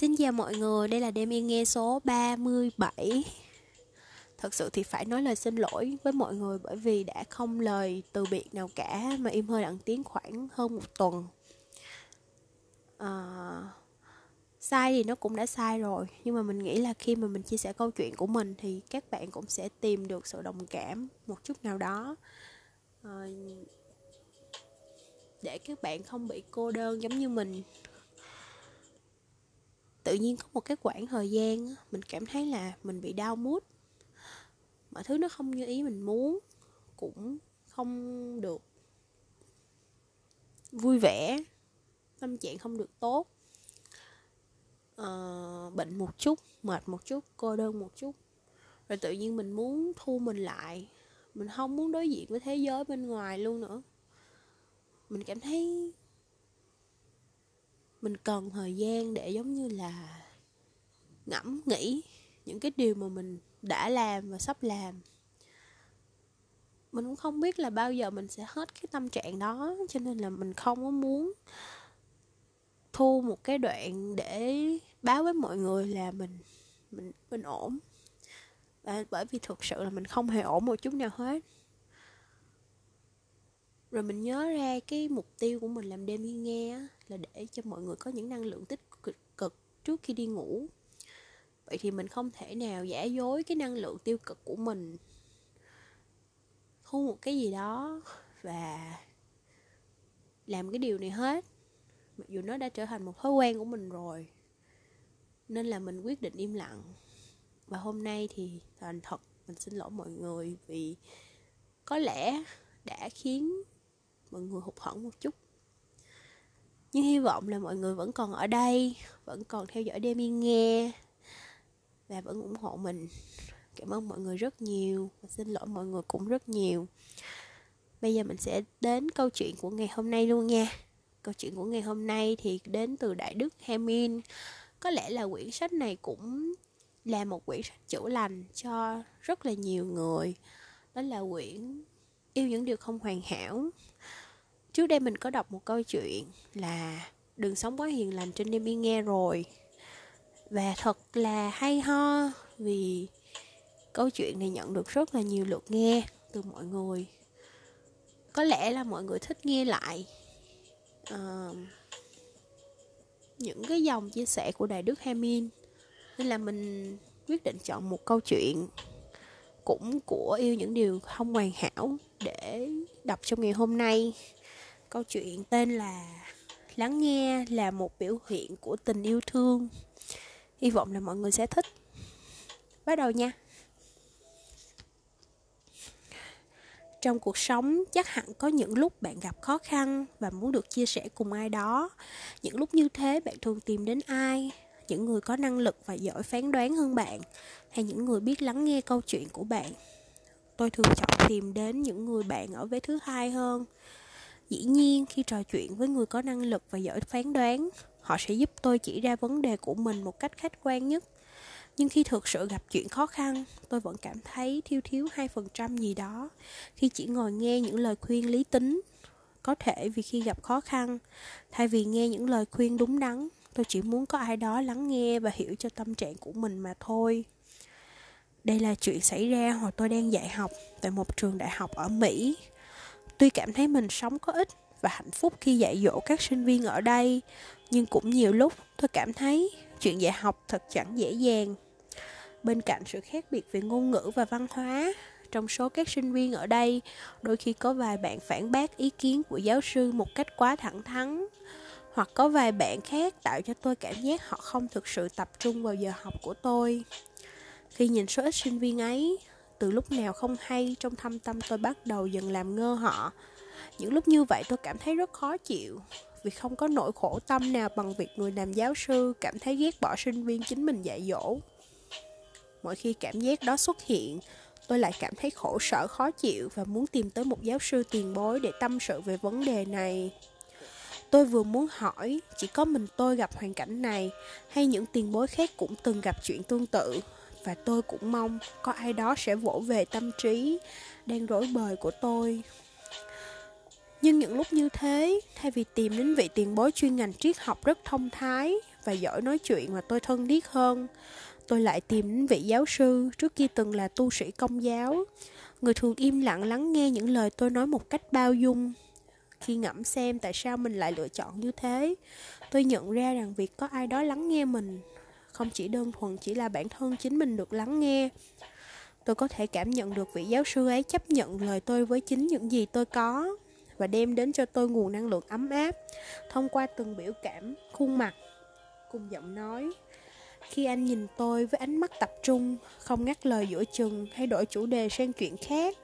Xin chào mọi người, đây là đêm yên nghe số 37 Thật sự thì phải nói lời xin lỗi với mọi người bởi vì đã không lời từ biệt nào cả mà im hơi lặng tiếng khoảng hơn một tuần. À, Sai thì nó cũng đã sai rồi Nhưng mà mình nghĩ là khi mà mình chia sẻ câu chuyện của mình thì các bạn cũng sẽ tìm được sự đồng cảm một chút nào đó. À, Để các bạn không bị cô đơn giống như mình tự nhiên có một cái khoảng thời gian mình cảm thấy là mình bị đau mút mọi thứ nó không như ý mình muốn cũng không được vui vẻ tâm trạng không được tốt. Uh, bệnh một chút mệt một chút cô đơn một chút. Rồi tự nhiên mình muốn thu mình lại. Mình không muốn đối diện với thế giới bên ngoài luôn nữa. Mình cảm thấy mình cần thời gian để giống như là ngẫm nghĩ những cái điều mà mình đã làm và sắp làm. Mình cũng không biết là bao giờ mình sẽ hết cái tâm trạng đó, cho nên là mình không có muốn thu một cái đoạn để báo với mọi người là mình mình mình ổn. Và bởi vì thực sự là mình không hề ổn một chút nào hết rồi mình nhớ ra cái mục tiêu của mình làm đêm đi nghe là để cho mọi người có những năng lượng tích cực, cực trước khi đi ngủ. Vậy thì mình không thể nào giả dối cái năng lượng tiêu cực của mình. Thu một cái gì đó và làm cái điều này hết. Mặc dù nó đã trở thành một thói quen của mình rồi nên là mình quyết định im lặng. Và hôm nay thì thành thật mình xin lỗi mọi người vì có lẽ đã khiến mọi người hụt hẫng một chút. Nhưng hy vọng là mọi người vẫn còn ở đây, vẫn còn theo dõi Demi nghe và vẫn ủng hộ mình. Cảm ơn mọi người rất nhiều và xin lỗi mọi người cũng rất nhiều. Bây giờ mình sẽ đến câu chuyện của ngày hôm nay luôn nha. Câu chuyện của ngày hôm nay thì đến từ đại đức hemin có lẽ là quyển sách này cũng là một quyển sách chữa lành cho rất là nhiều người. Đó là quyển yêu những điều không hoàn hảo. Trước đây mình có đọc một câu chuyện là đừng sống quá hiền lành trên đêm đi nghe rồi. Và thật là hay ho vì câu chuyện này nhận được rất là nhiều lượt nghe từ mọi người. Có lẽ là mọi người thích nghe lại uh, những cái dòng chia sẻ của đại đức Hamin. Nên là mình quyết định chọn một câu chuyện cũng của yêu những điều không hoàn hảo để đọc trong ngày hôm nay. Câu chuyện tên là lắng nghe là một biểu hiện của tình yêu thương. Hy vọng là mọi người sẽ thích. Bắt đầu nha. Trong cuộc sống, chắc hẳn có những lúc bạn gặp khó khăn và muốn được chia sẻ cùng ai đó. Những lúc như thế, bạn thường tìm đến ai? Những người có năng lực và giỏi phán đoán hơn bạn? Hay những người biết lắng nghe câu chuyện của bạn? Tôi thường chọn tìm đến những người bạn ở vế thứ hai hơn. Dĩ nhiên, khi trò chuyện với người có năng lực và giỏi phán đoán, họ sẽ giúp tôi chỉ ra vấn đề của mình một cách khách quan nhất. Nhưng khi thực sự gặp chuyện khó khăn, tôi vẫn cảm thấy thiếu thiếu hai phần trăm gì đó khi chỉ ngồi nghe những lời khuyên lý tính. Có thể vì khi gặp khó khăn, thay vì nghe những lời khuyên đúng đắn, tôi chỉ muốn có ai đó lắng nghe và hiểu cho tâm trạng của mình mà thôi đây là chuyện xảy ra hồi tôi đang dạy học tại một trường đại học ở mỹ. Tuy cảm thấy mình sống có ích và hạnh phúc khi dạy dỗ các sinh viên ở đây, nhưng cũng nhiều lúc tôi cảm thấy chuyện dạy học thật chẳng dễ dàng. Bên cạnh sự khác biệt về ngôn ngữ và văn hóa, trong số các sinh viên ở đây, đôi khi có vài bạn phản bác ý kiến của giáo sư một cách quá thẳng thắn, hoặc có vài bạn khác tạo cho tôi cảm giác họ không thực sự tập trung vào giờ học của tôi khi nhìn số ít sinh viên ấy, từ lúc nào không hay trong thâm tâm tôi bắt đầu dần làm ngơ họ. Những lúc như vậy tôi cảm thấy rất khó chịu, vì không có nỗi khổ tâm nào bằng việc người làm giáo sư cảm thấy ghét bỏ sinh viên chính mình dạy dỗ. Mỗi khi cảm giác đó xuất hiện, tôi lại cảm thấy khổ sở, khó chịu và muốn tìm tới một giáo sư tiền bối để tâm sự về vấn đề này. Tôi vừa muốn hỏi, chỉ có mình tôi gặp hoàn cảnh này hay những tiền bối khác cũng từng gặp chuyện tương tự? Và tôi cũng mong có ai đó sẽ vỗ về tâm trí đang rối bời của tôi Nhưng những lúc như thế, thay vì tìm đến vị tiền bối chuyên ngành triết học rất thông thái và giỏi nói chuyện mà tôi thân thiết hơn, tôi lại tìm đến vị giáo sư trước kia từng là tu sĩ công giáo, người thường im lặng lắng nghe những lời tôi nói một cách bao dung. Khi ngẫm xem tại sao mình lại lựa chọn như thế, tôi nhận ra rằng việc có ai đó lắng nghe mình không chỉ đơn thuần chỉ là bản thân chính mình được lắng nghe. Tôi có thể cảm nhận được vị giáo sư ấy chấp nhận lời tôi với chính những gì tôi có và đem đến cho tôi nguồn năng lượng ấm áp thông qua từng biểu cảm, khuôn mặt cùng giọng nói. Khi anh nhìn tôi với ánh mắt tập trung, không ngắt lời giữa chừng hay đổi chủ đề sang chuyện khác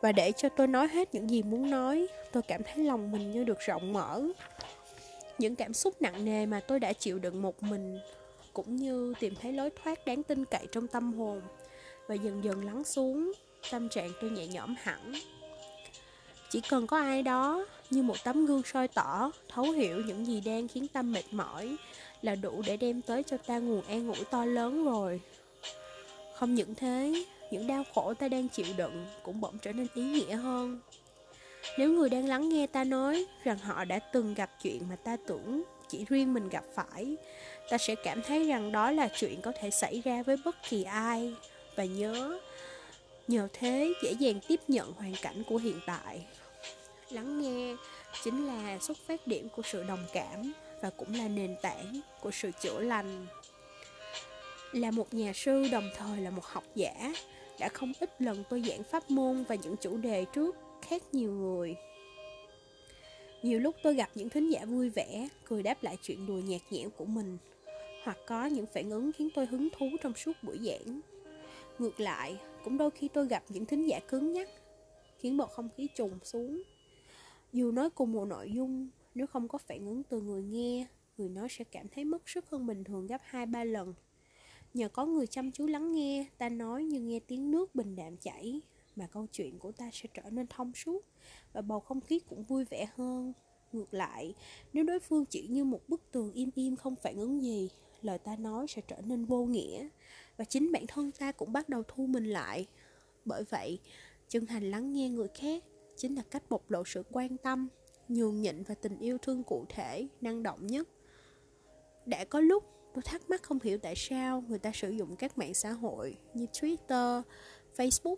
và để cho tôi nói hết những gì muốn nói, tôi cảm thấy lòng mình như được rộng mở. Những cảm xúc nặng nề mà tôi đã chịu đựng một mình cũng như tìm thấy lối thoát đáng tin cậy trong tâm hồn và dần dần lắng xuống, tâm trạng tôi nhẹ nhõm hẳn. Chỉ cần có ai đó như một tấm gương soi tỏ, thấu hiểu những gì đang khiến tâm mệt mỏi là đủ để đem tới cho ta nguồn an ủi to lớn rồi. Không những thế, những đau khổ ta đang chịu đựng cũng bỗng trở nên ý nghĩa hơn. Nếu người đang lắng nghe ta nói rằng họ đã từng gặp chuyện mà ta tưởng chỉ riêng mình gặp phải, ta sẽ cảm thấy rằng đó là chuyện có thể xảy ra với bất kỳ ai. Và nhớ, nhờ thế dễ dàng tiếp nhận hoàn cảnh của hiện tại. Lắng nghe chính là xuất phát điểm của sự đồng cảm và cũng là nền tảng của sự chữa lành. Là một nhà sư đồng thời là một học giả, đã không ít lần tôi giảng pháp môn và những chủ đề trước khác nhiều người. Nhiều lúc tôi gặp những thính giả vui vẻ, cười đáp lại chuyện đùa nhạt nhẽo của mình, hoặc có những phản ứng khiến tôi hứng thú trong suốt buổi giảng. Ngược lại, cũng đôi khi tôi gặp những thính giả cứng nhắc, khiến bầu không khí trùng xuống. Dù nói cùng một nội dung, nếu không có phản ứng từ người nghe, người nói sẽ cảm thấy mất sức hơn bình thường gấp 2-3 lần. Nhờ có người chăm chú lắng nghe, ta nói như nghe tiếng nước bình đạm chảy, mà câu chuyện của ta sẽ trở nên thông suốt và bầu không khí cũng vui vẻ hơn. Ngược lại, nếu đối phương chỉ như một bức tường im im không phản ứng gì, lời ta nói sẽ trở nên vô nghĩa và chính bản thân ta cũng bắt đầu thu mình lại. Bởi vậy, chân thành lắng nghe người khác chính là cách bộc lộ sự quan tâm, nhường nhịn và tình yêu thương cụ thể, năng động nhất. Đã có lúc tôi thắc mắc không hiểu tại sao người ta sử dụng các mạng xã hội như Twitter, Facebook,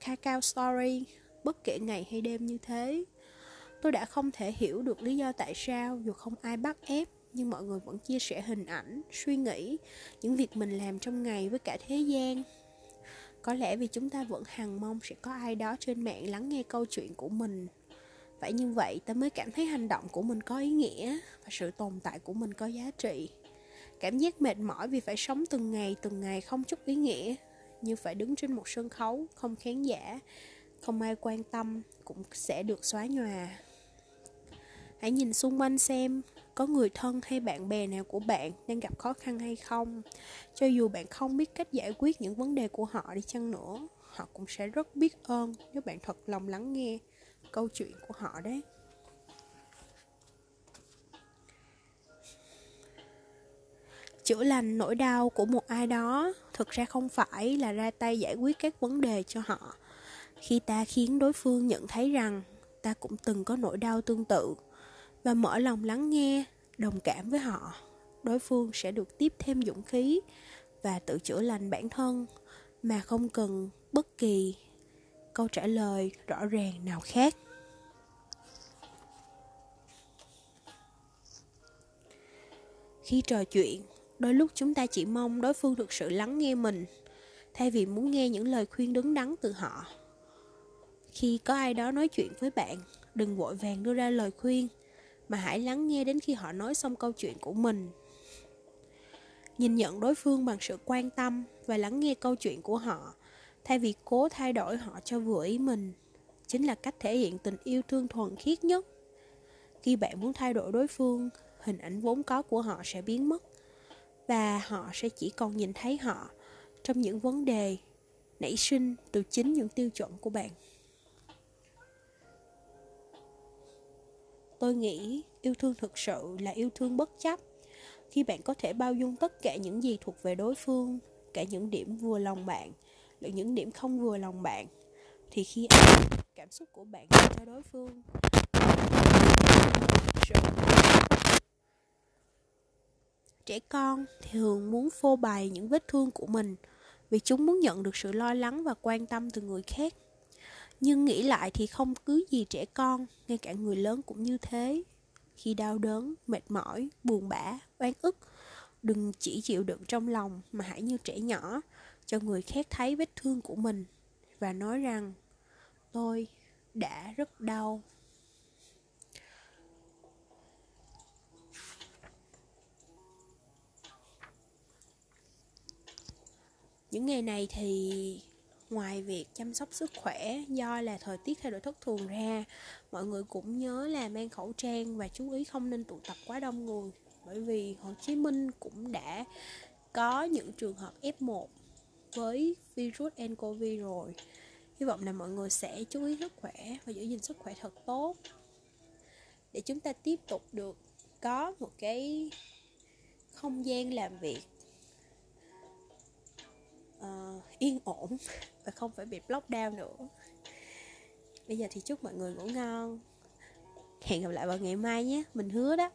Kakao Story bất kể ngày hay đêm như thế. Tôi đã không thể hiểu được lý do tại sao dù không ai bắt ép nhưng mọi người vẫn chia sẻ hình ảnh, suy nghĩ, những việc mình làm trong ngày với cả thế gian. Có lẽ vì chúng ta vẫn hằng mong sẽ có ai đó trên mạng lắng nghe câu chuyện của mình. Phải như vậy ta mới cảm thấy hành động của mình có ý nghĩa và sự tồn tại của mình có giá trị. Cảm giác mệt mỏi vì phải sống từng ngày từng ngày không chút ý nghĩa, như phải đứng trên một sân khấu không khán giả, không ai quan tâm cũng sẽ được xóa nhòa. Hãy nhìn xung quanh xem có người thân hay bạn bè nào của bạn đang gặp khó khăn hay không cho dù bạn không biết cách giải quyết những vấn đề của họ đi chăng nữa họ cũng sẽ rất biết ơn nếu bạn thật lòng lắng nghe câu chuyện của họ đấy chữa lành nỗi đau của một ai đó, thực ra không phải là ra tay giải quyết các vấn đề cho họ. Khi ta khiến đối phương nhận thấy rằng ta cũng từng có nỗi đau tương tự và mở lòng lắng nghe, đồng cảm với họ, đối phương sẽ được tiếp thêm dũng khí và tự chữa lành bản thân mà không cần bất kỳ câu trả lời rõ ràng nào khác. Khi trò chuyện đôi lúc chúng ta chỉ mong đối phương thực sự lắng nghe mình, thay vì muốn nghe những lời khuyên đứng đắn từ họ. Khi có ai đó nói chuyện với bạn, đừng vội vàng đưa ra lời khuyên, mà hãy lắng nghe đến khi họ nói xong câu chuyện của mình. Nhìn nhận đối phương bằng sự quan tâm và lắng nghe câu chuyện của họ, thay vì cố thay đổi họ cho vừa ý mình, chính là cách thể hiện tình yêu thương thuần khiết nhất. Khi bạn muốn thay đổi đối phương, hình ảnh vốn có của họ sẽ biến mất và họ sẽ chỉ còn nhìn thấy họ trong những vấn đề nảy sinh từ chính những tiêu chuẩn của bạn. Tôi nghĩ yêu thương thực sự là yêu thương bất chấp. Khi bạn có thể bao dung tất cả những gì thuộc về đối phương, cả những điểm vừa lòng bạn lẫn những điểm không vừa lòng bạn, thì khi cảm xúc của bạn cho đối phương sự trẻ con thường muốn phô bày những vết thương của mình vì chúng muốn nhận được sự lo lắng và quan tâm từ người khác. Nhưng nghĩ lại thì không cứ gì trẻ con, ngay cả người lớn cũng như thế. Khi đau đớn, mệt mỏi, buồn bã, oan ức, đừng chỉ chịu đựng trong lòng mà hãy như trẻ nhỏ cho người khác thấy vết thương của mình và nói rằng, tôi đã rất đau. Những ngày này thì ngoài việc chăm sóc sức khỏe do là thời tiết thay đổi thất thường ra, mọi người cũng nhớ là mang khẩu trang và chú ý không nên tụ tập quá đông người. Bởi vì Hồ Chí Minh cũng đã có những trường hợp F1 với virus nCoV rồi. Hy vọng là mọi người sẽ chú ý sức khỏe và giữ gìn sức khỏe thật tốt. Để chúng ta tiếp tục được có một cái không gian làm việc uh, yên ổn và không phải bị lockdown nữa. Bây giờ thì chúc mọi người ngủ ngon. Hẹn gặp lại vào ngày mai nhé. Mình hứa đó.